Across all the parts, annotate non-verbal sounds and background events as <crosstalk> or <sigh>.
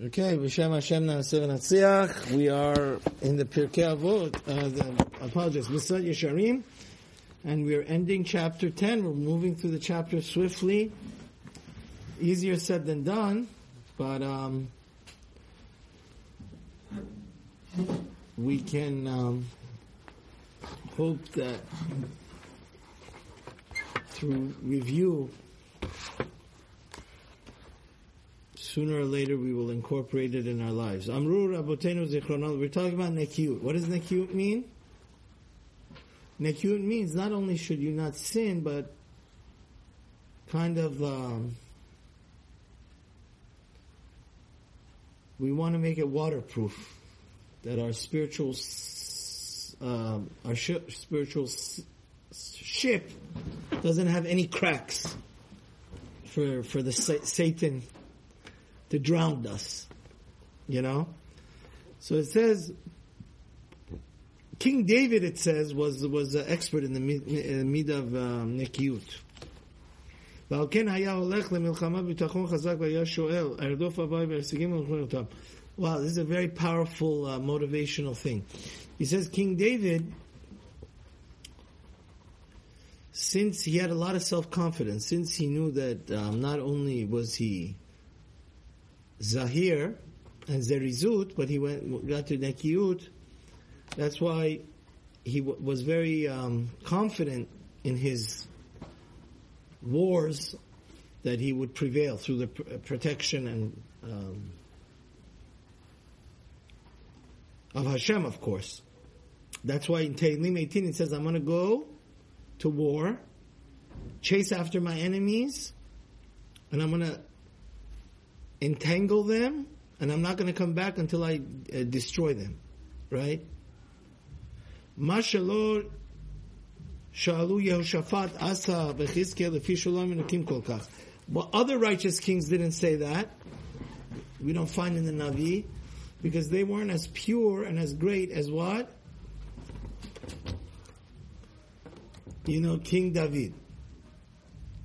Okay, Hashem V'Natziach. We are in the Pirkei Avot, uh, the, apologies, Mesilat Yesharim, and we are ending chapter 10. We're moving through the chapter swiftly. Easier said than done, but um, we can um, hope that through review sooner or later we will incorporate it in our lives. Amru Rabotenu Zichronol. We're talking about Nekiut. What does Nekiut mean? Nekiut means not only should you not sin, but kind of um, we want to make it waterproof. That our spiritual um, our sh- spiritual ship doesn't have any cracks for for the sa- Satan to drown us. You know? So it says, King David, it says, was was an expert in the mid of um, Nekiut. ועל כן היה הולך למלחמה ביטחון חזק והיה שואל, ארדוף אביי והשיגים אותם. Wow, this is a very powerful uh, motivational thing. He says King David, since he had a lot of self-confidence, since he knew that um, not only was he Zahir and Zerizut, but he went got to Nekiut. That's why he w- was very um, confident in his wars that he would prevail through the pr- protection and um, of Hashem, of course. That's why in Tehillim 18 it says, "I'm going to go to war, chase after my enemies, and I'm going to entangle them, and I'm not going to come back until I uh, destroy them, right? Mashalor shalu Yehoshaphat asa v'chizkel lefi shalom enukim kol other righteous kings didn't say that. We don't find in the Navi because they weren't as pure and as great as what? You know, King David.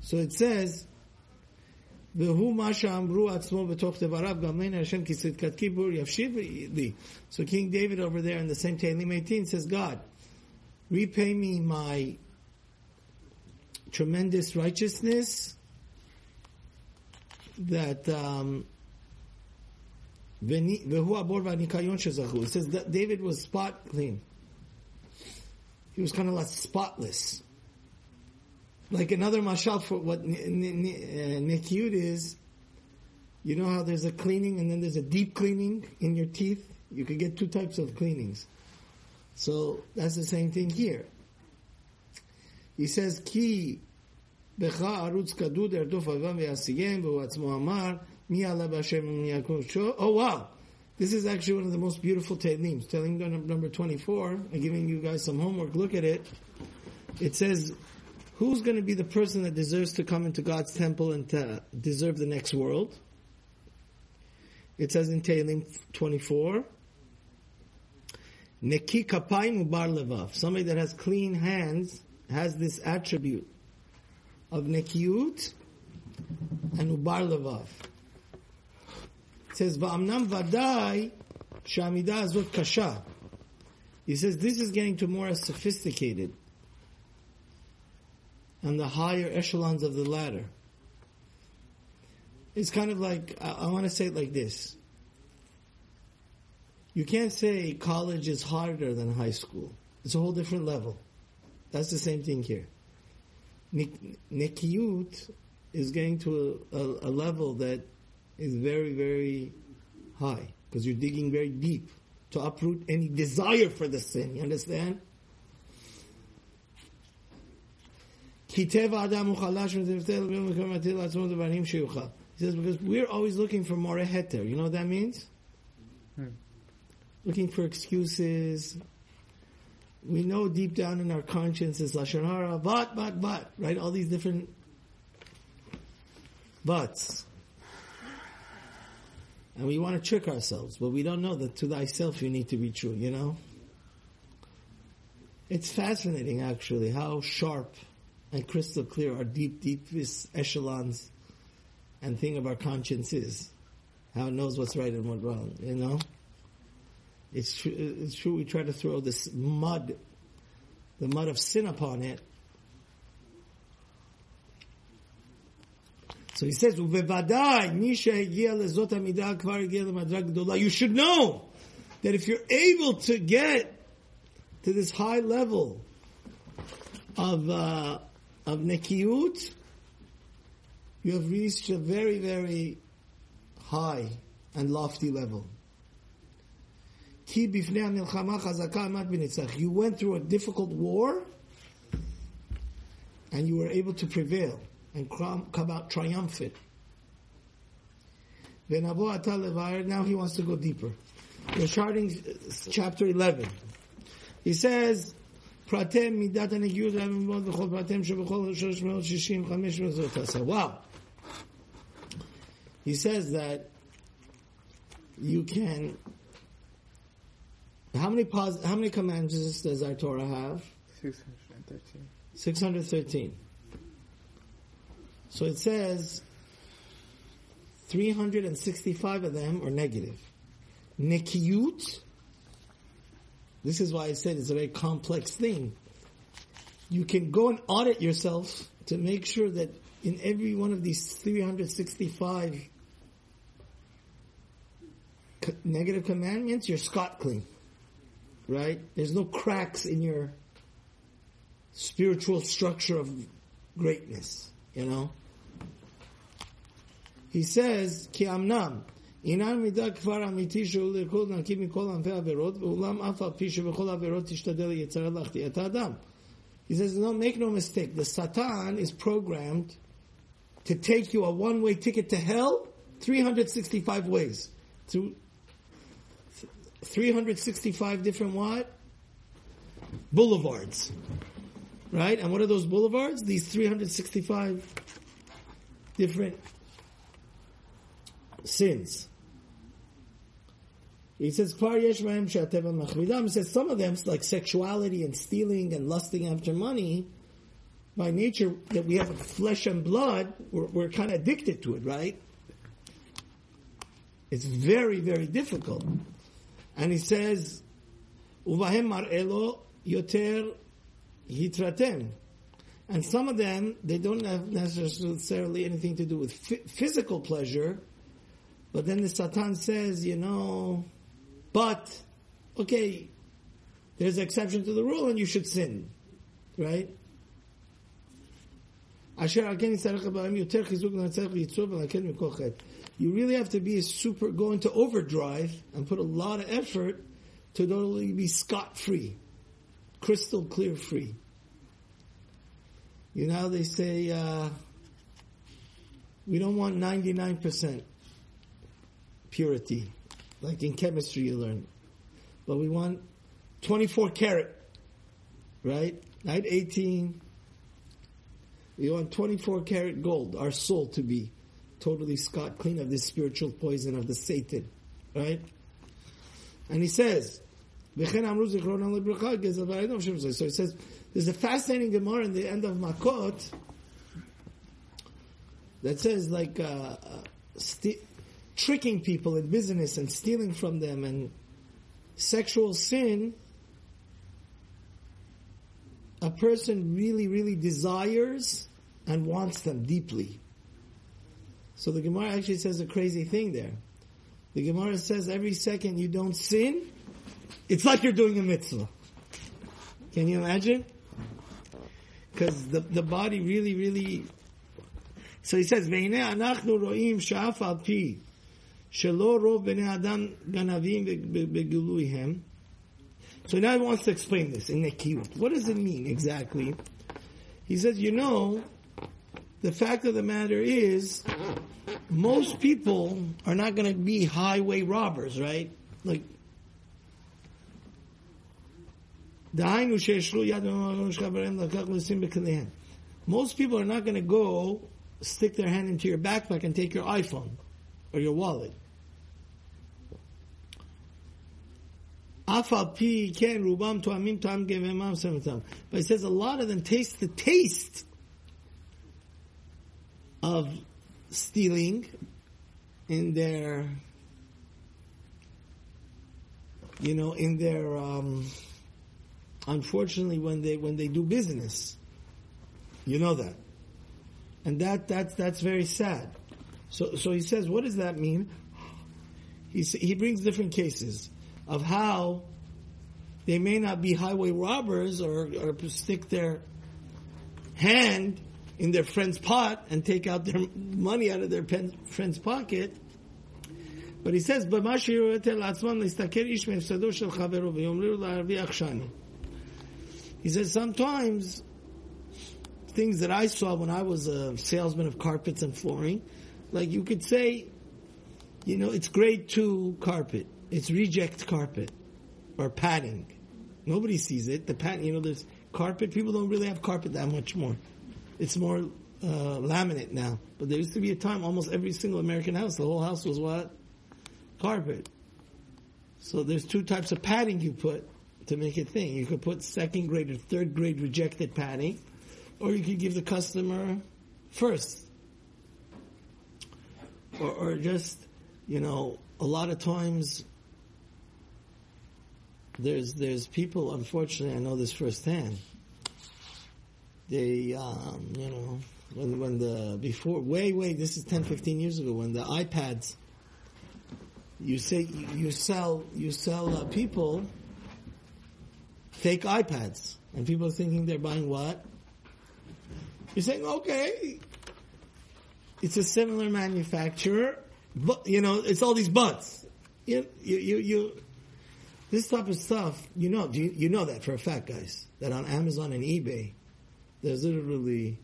So it says, והוא מה שאמרו עצמו בתוך דבריו, גם אין השם כי צדקת כיבור יפשיב לי. So King David over there in the same Tehillim 18 says, God, repay me my tremendous righteousness that um, והוא הבור והניקיון שזכו. It says that David was spot clean. He was kind of like spotless like another mashal for what uh, nikyut is, you know how there's a cleaning and then there's a deep cleaning in your teeth? You could get two types of cleanings. So that's the same thing here. He says, Ki becha arutz kadud erdof avam ve'asigem v'hu atzmo amar mi ala b'Hashem Oh wow! This is actually one of the most beautiful Tehillim. Tehillim number 24. I'm giving you guys some homework. Look at it. It says, who's going to be the person that deserves to come into God's temple and to deserve the next world? It says in Tehillim 24, Neki kapayim ubar levav. Somebody that has clean hands has this attribute of nekiut and ubar levav. It says, Va'amnam vadai shamida azot kasha. He says this is getting to more sophisticated and the higher echelons of the ladder. It's kind of like, I, I want to say it like this. You can't say college is harder than high school. It's a whole different level. That's the same thing here. Nekiyut is getting to a, a, a level that is very, very high because you're digging very deep to uproot any desire for the sin. You understand? He says, because we're always looking for more heter. You know what that means? Hmm. Looking for excuses. We know deep down in our conscience is Lashon Hara, but, but, but, right? All these different buts. And we want to trick ourselves, but we don't know that to thyself you need to be true, you know? It's fascinating actually how sharp and crystal clear our deep, deepest echelons and thing of our conscience is. how it knows what's right and what's wrong. You know, it's true. It's true. We try to throw this mud, the mud of sin upon it. So he says, You should know that if you're able to get to this high level of uh, of nekiut, you have reached a very, very high and lofty level. You went through a difficult war and you were able to prevail and come out triumphant. Now he wants to go deeper. We're starting uh, chapter 11. He says, פרטים מידת הנגיעות והממות בכל פרטים שבכל 365 מזאת עשה. Wow. He says that you can. How many pos, How many commandments does our Torah have? Six hundred thirteen. Six hundred thirteen. So it says three hundred and sixty-five of them are negative. Nekiyut. this is why I said it's a very complex thing. You can go and audit yourself to make sure that in every one of these 365 negative commandments, you're scot clean. Right? There's no cracks in your spiritual structure of greatness, you know? He says, Ki amnam, אינן מידה כבר אמיתי שהוא לרקוד נקי מכל ענפי עבירות, ואולם אף על פי שבכל עבירות תשתדל יצרה להחטיא את האדם. He says, no, make no mistake, the Satan is programmed to take you a one-way ticket to hell 365 ways. Through 365 different what? Boulevards. Right? And what are those boulevards? These 365 different sins. He says, He says some of them, like sexuality and stealing and lusting after money, by nature that we have flesh and blood, we're, we're kind of addicted to it, right? It's very, very difficult. And he says, Uvahem mar'elo yoter hitratem. And some of them, they don't have necessarily anything to do with physical pleasure, but then the Satan says, you know, but, okay, there's an exception to the rule and you should sin. Right? You really have to be a super, go into overdrive and put a lot of effort to not only be scot free, crystal clear free. You know, they say, uh, we don't want 99% purity, like in chemistry you learn, but we want 24 karat, right? Not 18. We want 24 karat gold, our soul to be totally scot clean of this spiritual poison of the Satan, right? And he says, so he says, there's a fascinating Gemara in the end of Makot that says like uh, uh, tricking people in business and stealing from them and sexual sin, a person really, really desires and wants them deeply. So the Gemara actually says a crazy thing there. The Gemara says every second you don't sin, it's like you're doing a mitzvah. Can you imagine? Because the, the body really, really. So he says, shelo rov bnei adam ganavim beguluihem." So now he wants to explain this in Nekiyut. What does it mean exactly? He says, you know, the fact of the matter is, most people are not going to be highway robbers, right? Like, most people are not going to go stick their hand into your backpack and take your iPhone or your wallet. But it says a lot of them taste the taste of stealing in their, you know, in their, um, unfortunately, when they when they do business, you know that, and that that's that's very sad. So so he says, what does that mean? He he brings different cases of how they may not be highway robbers or, or stick their hand in their friend's pot and take out their money out of their pen, friend's pocket. But he says, he says sometimes things that I saw when I was a salesman of carpets and flooring, like you could say, you know, it's grade two carpet, it's reject carpet or padding. Nobody sees it. The padding, you know, there's carpet. People don't really have carpet that much more. It's more uh, laminate now. But there used to be a time almost every single American house, the whole house was what? Carpet. So there's two types of padding you put to make it thing. You could put second grade or third grade rejected padding, or you could give the customer first. Or, or just, you know, a lot of times there's there's people. Unfortunately, I know this firsthand. They, um, you know, when when the before way way this is 10, 15 years ago when the iPads. You say you sell you sell uh, people fake iPads, and people are thinking they're buying what? You're saying okay, it's a similar manufacturer, but you know it's all these buts. You you you, you this type of stuff, you know, you, you know that for a fact, guys, that on Amazon and eBay, there's literally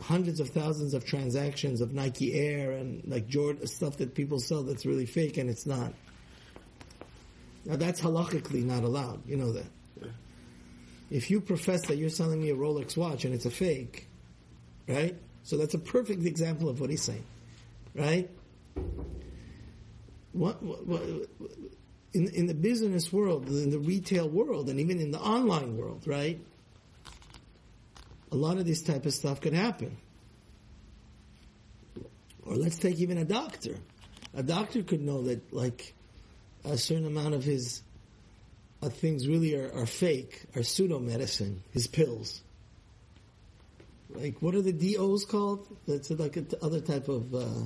hundreds of thousands of transactions of Nike Air and like Jordan stuff that people sell that's really fake and it's not. Now that's halakhically not allowed. You know that. Yeah. If you profess that you're selling me a Rolex watch and it's a fake, right? So that's a perfect example of what he's saying, right? What, what, in in the business world, in the retail world, and even in the online world, right? A lot of this type of stuff could happen. Or let's take even a doctor. A doctor could know that, like, a certain amount of his uh, things really are, are fake, are pseudo medicine, his pills. Like, what are the DOs called? That's like a t- other type of. Uh,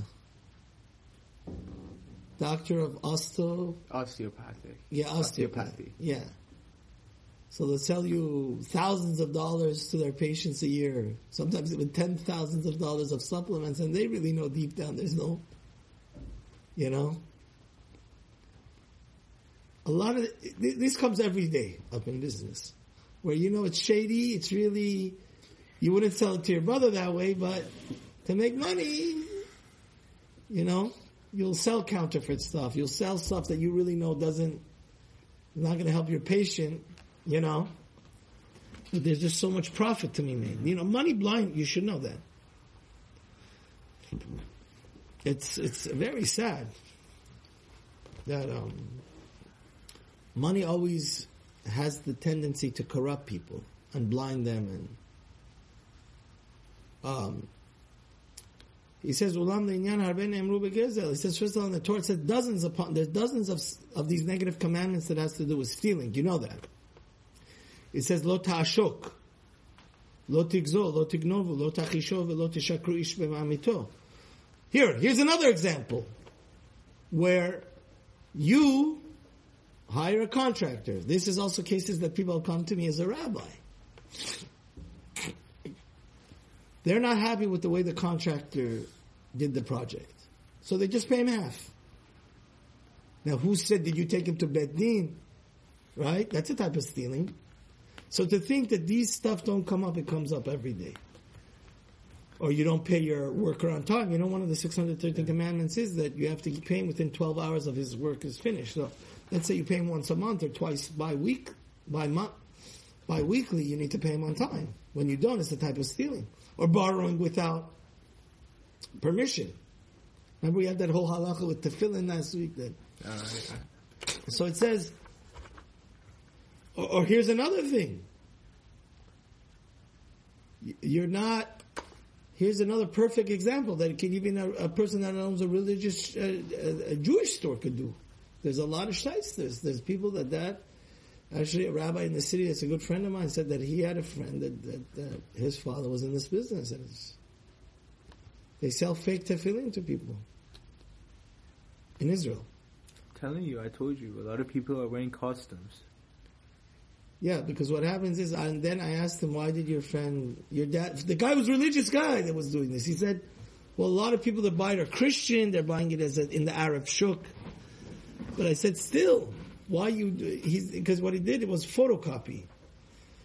doctor of osteo osteopathic. Yeah, osteopathy. Yeah. So they'll sell you thousands of dollars to their patients a year, sometimes even ten thousands of dollars of supplements, and they really know deep down there's no, you know. A lot of this comes every day up in business, where you know it's shady. It's really you wouldn't sell it to your brother that way, but to make money, you know you'll sell counterfeit stuff. You'll sell stuff that you really know doesn't, not going to help your patient, you know. But there's just so much profit to be made. You know, money blind, you should know that. It's, it's very sad that, um, money always has the tendency to corrupt people and blind them and, um, he says, Ulam le'inyan harbe ne'emru begezel. He says, first of all, in the Torah, says dozens upon, there's dozens of, of these negative commandments that has to do with stealing. You know that. It says, lo ta'ashok, lo tigzol, lo tignovu, lo ta'chishov, lo tishakru ish b'ma'amito. Here, here's another example where you hire a contractor. This is also cases that people come to me as a rabbi. They're not happy with the way the contractor did the project. So they just pay him half. Now who said, did you take him to Bet Din? Right? That's a type of stealing. So to think that these stuff don't come up, it comes up every day. Or you don't pay your worker on time. You know, one of the 613 commandments is that you have to pay him within 12 hours of his work is finished. So let's say you pay him once a month or twice by week, by month, by weekly, you need to pay him on time. When you don't, it's a type of stealing or borrowing without permission. Remember we had that whole halacha with tefillin last week. That so it says, or, or here's another thing. You're not. Here's another perfect example that can even a, a person that owns a religious, uh, a, a Jewish store could do. There's a lot of shysters. There's people that that, actually a rabbi in the city that's a good friend of mine said that he had a friend that, that, that his father was in this business and it's, they sell fake tefillin to people in Israel. telling you, I told you, a lot of people are wearing costumes. Yeah, because what happens is, and then I asked him, why did your friend, your dad, the guy was a religious guy that was doing this. He said, well, a lot of people that buy it are Christian, they're buying it as a, in the Arab shuk. But I said, still, why you, he's, because what he did, it was photocopy.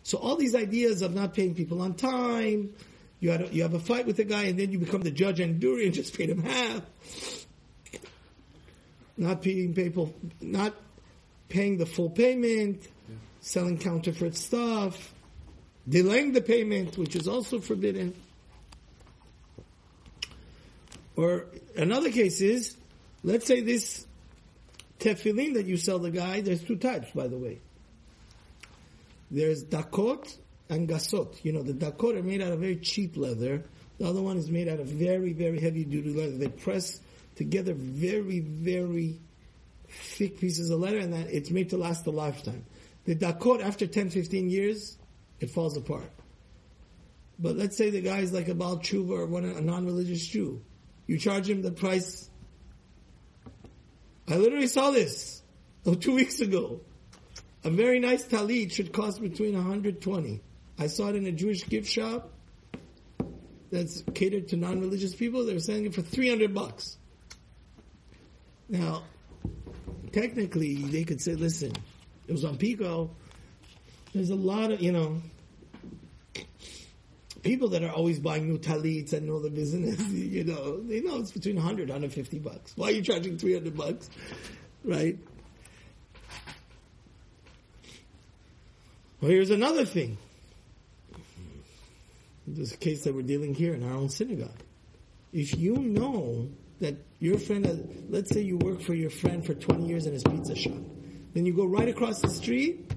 So all these ideas of not paying people on time, you had a, you have a fight with a guy and then you become the judge and jury and <laughs> just paid him half. Not paying people, not paying the full payment, selling counterfeit stuff, delaying the payment, which is also forbidden. Or another case is, let's say this tefillin that you sell the guy, there's two types, by the way. There's dakot and gasot. You know, the dakot are made out of very cheap leather. The other one is made out of very, very heavy duty leather. They press together very, very thick pieces of leather and that it's made to last a lifetime. The dakot, after 10, 15 years, it falls apart. But let's say the guy is like a Baal Tshuva or one, a non-religious Jew. You charge him the price. I literally saw this oh, two weeks ago. A very nice talit should cost between 120. I saw it in a Jewish gift shop that's catered to non-religious people. They were selling it for 300 bucks. Now, technically, they could say, listen, it was on Pico. There's a lot of, you know, people that are always buying new talits and know the business, <laughs> you know, they know it's between 100 150 bucks. Why are you charging 300 bucks? Right? Well, here's another thing. This case that we're dealing here in our own synagogue. If you know that your friend, uh, let's say you work for your friend for 20 years in his pizza shop, then you go right across the street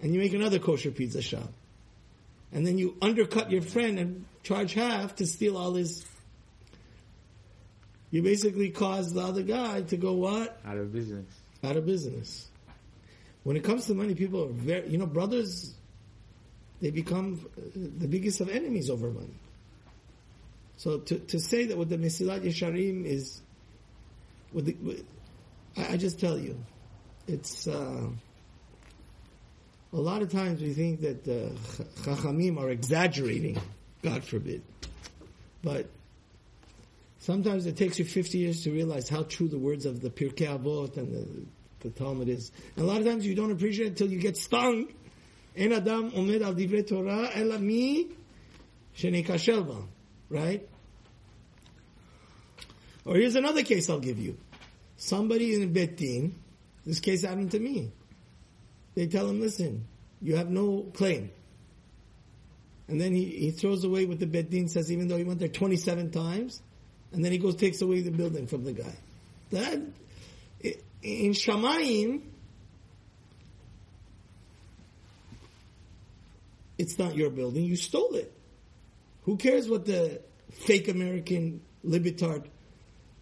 and you make another kosher pizza shop. And then you undercut your friend and charge half to steal all his. You basically cause the other guy to go what? Out of business. Out of business. When it comes to money, people are very, you know, brothers, they become the biggest of enemies over money. So to, to say that with the Mesilat Yesharim is, with the, with, I, I just tell you, it's, uh, a lot of times we think that uh, Chachamim are exaggerating, God forbid. But sometimes it takes you 50 years to realize how true the words of the Pirkei Avot and the, the Talmud is. And a lot of times you don't appreciate it until you get stung. En Adam omed al divrei Torah ela mi shenikashel ba. Right? Or here's another case I'll give you. Somebody in a Bet Din, this case happened to me. They tell him, listen, you have no claim. And then he, he throws away what the Bet Din says, even though he went there 27 times. And then he goes, takes away the building from the guy. That, in Shamayim, it's not your building, you stole it. Who cares what the fake American libertard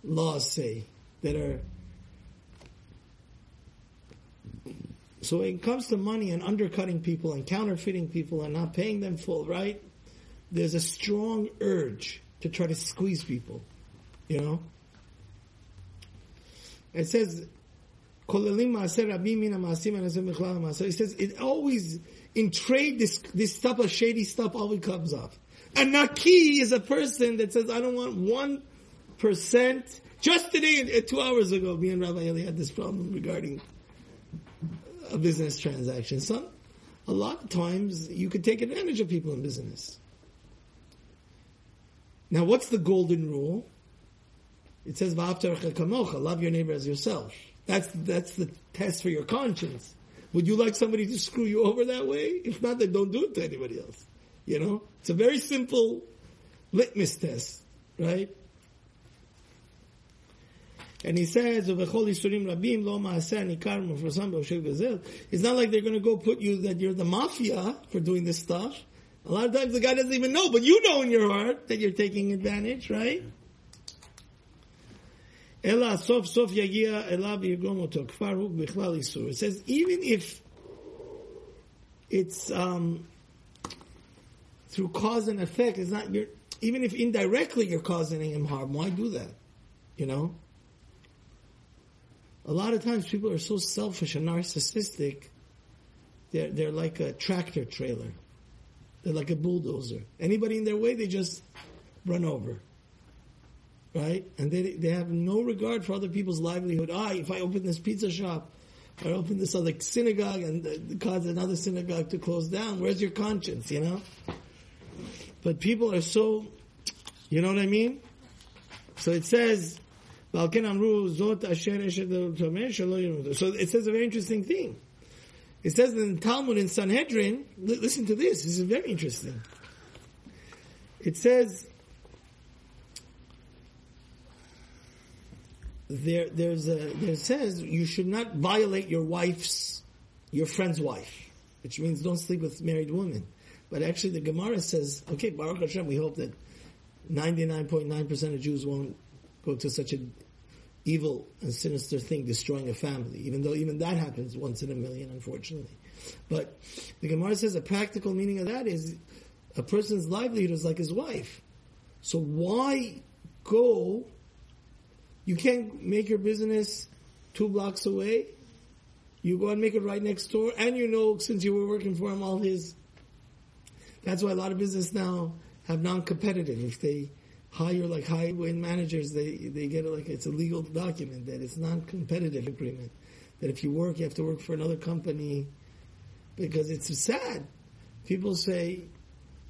laws say that are So when it comes to money and undercutting people and counterfeiting people and not paying them full, right? There's a strong urge to try to squeeze people. You know? It says, it says it always in trade this this stuff of shady stuff always comes up. And naki is a person that says I don't want one percent. Just today, uh, two hours ago, me and Rabbi Eli had this problem regarding a business transaction. Some, a lot of times you could take advantage of people in business. Now, what's the golden rule? It says, kamocha, love your neighbor as yourself. That's, that's the test for your conscience. Would you like somebody to screw you over that way? If not, then don't do it to anybody else. You know? It's a very simple litmus test, right? And he says, It's not like they're going to go put you that you're the mafia for doing this stuff. A lot of times the guy doesn't even know, but you know in your heart that you're taking advantage, right? Ela sof sof yagia elav yigom oto kfar hu bichlal. It says even if it's um, through cause and effect, it's not. Even if indirectly you're causing him harm, why do that? You know. A lot of times people are so selfish and narcissistic. They're they're like a tractor trailer. They're like a bulldozer. Anybody in their way, they just run over right? And they they have no regard for other people's livelihood. Ah, if I open this pizza shop, or open this other synagogue and cause another synagogue to close down, where's your conscience? You know. But people are so, you know what I mean? So it says. So it says a very interesting thing. It says in Talmud in Sanhedrin, listen to this, this is very interesting. It says, there, there's a, there says you should not violate your wife's, your friend's wife, which means don't sleep with married women. But actually the Gemara says, okay, Baruch Hashem, we hope that 99.9% of Jews won't go to such an evil and sinister thing, destroying a family, even though even that happens once in a million, unfortunately. But the Gemara says a practical meaning of that is a person's livelihood is like his wife. So why go you can't make your business two blocks away. You go and make it right next door, and you know since you were working for him all his. That's why a lot of business now have non-competitive. If they hire like highway managers, they they get it like it's a legal document that it's non-competitive agreement. That if you work, you have to work for another company, because it's sad. People say,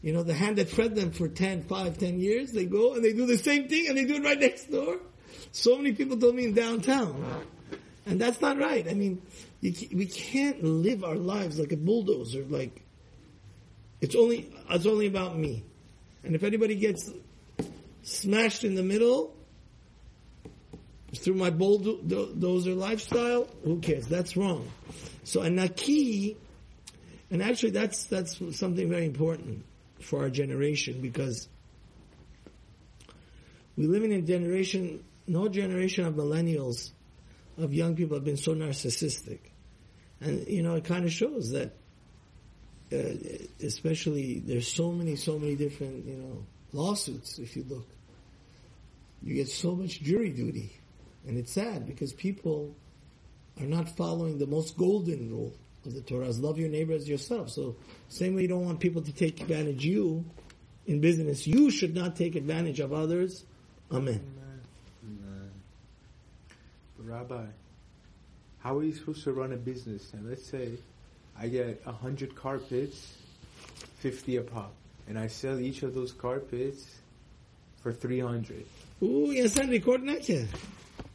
you know, the hand that fed them for 10, 5, 10 years, they go and they do the same thing and they do it right next door. So many people told me in downtown. And that's not right. I mean, we can't live our lives like a bulldozer, like, it's only, it's only about me. And if anybody gets smashed in the middle, through my bold bulldozer lifestyle, who cares? That's wrong. So a naki, and actually that's, that's something very important for our generation because we live in a generation no generation of millennials, of young people have been so narcissistic. And, you know, it kind of shows that, uh, especially, there's so many, so many different, you know, lawsuits, if you look. You get so much jury duty. And it's sad because people are not following the most golden rule of the Torah, is love your neighbor as yourself. So, same way you don't want people to take advantage of you in business, you should not take advantage of others. Amen. Rabbi, how are you supposed to run a business? And let's say I get hundred carpets, fifty a pop, and I sell each of those carpets for three hundred. Ooh, yes, I record not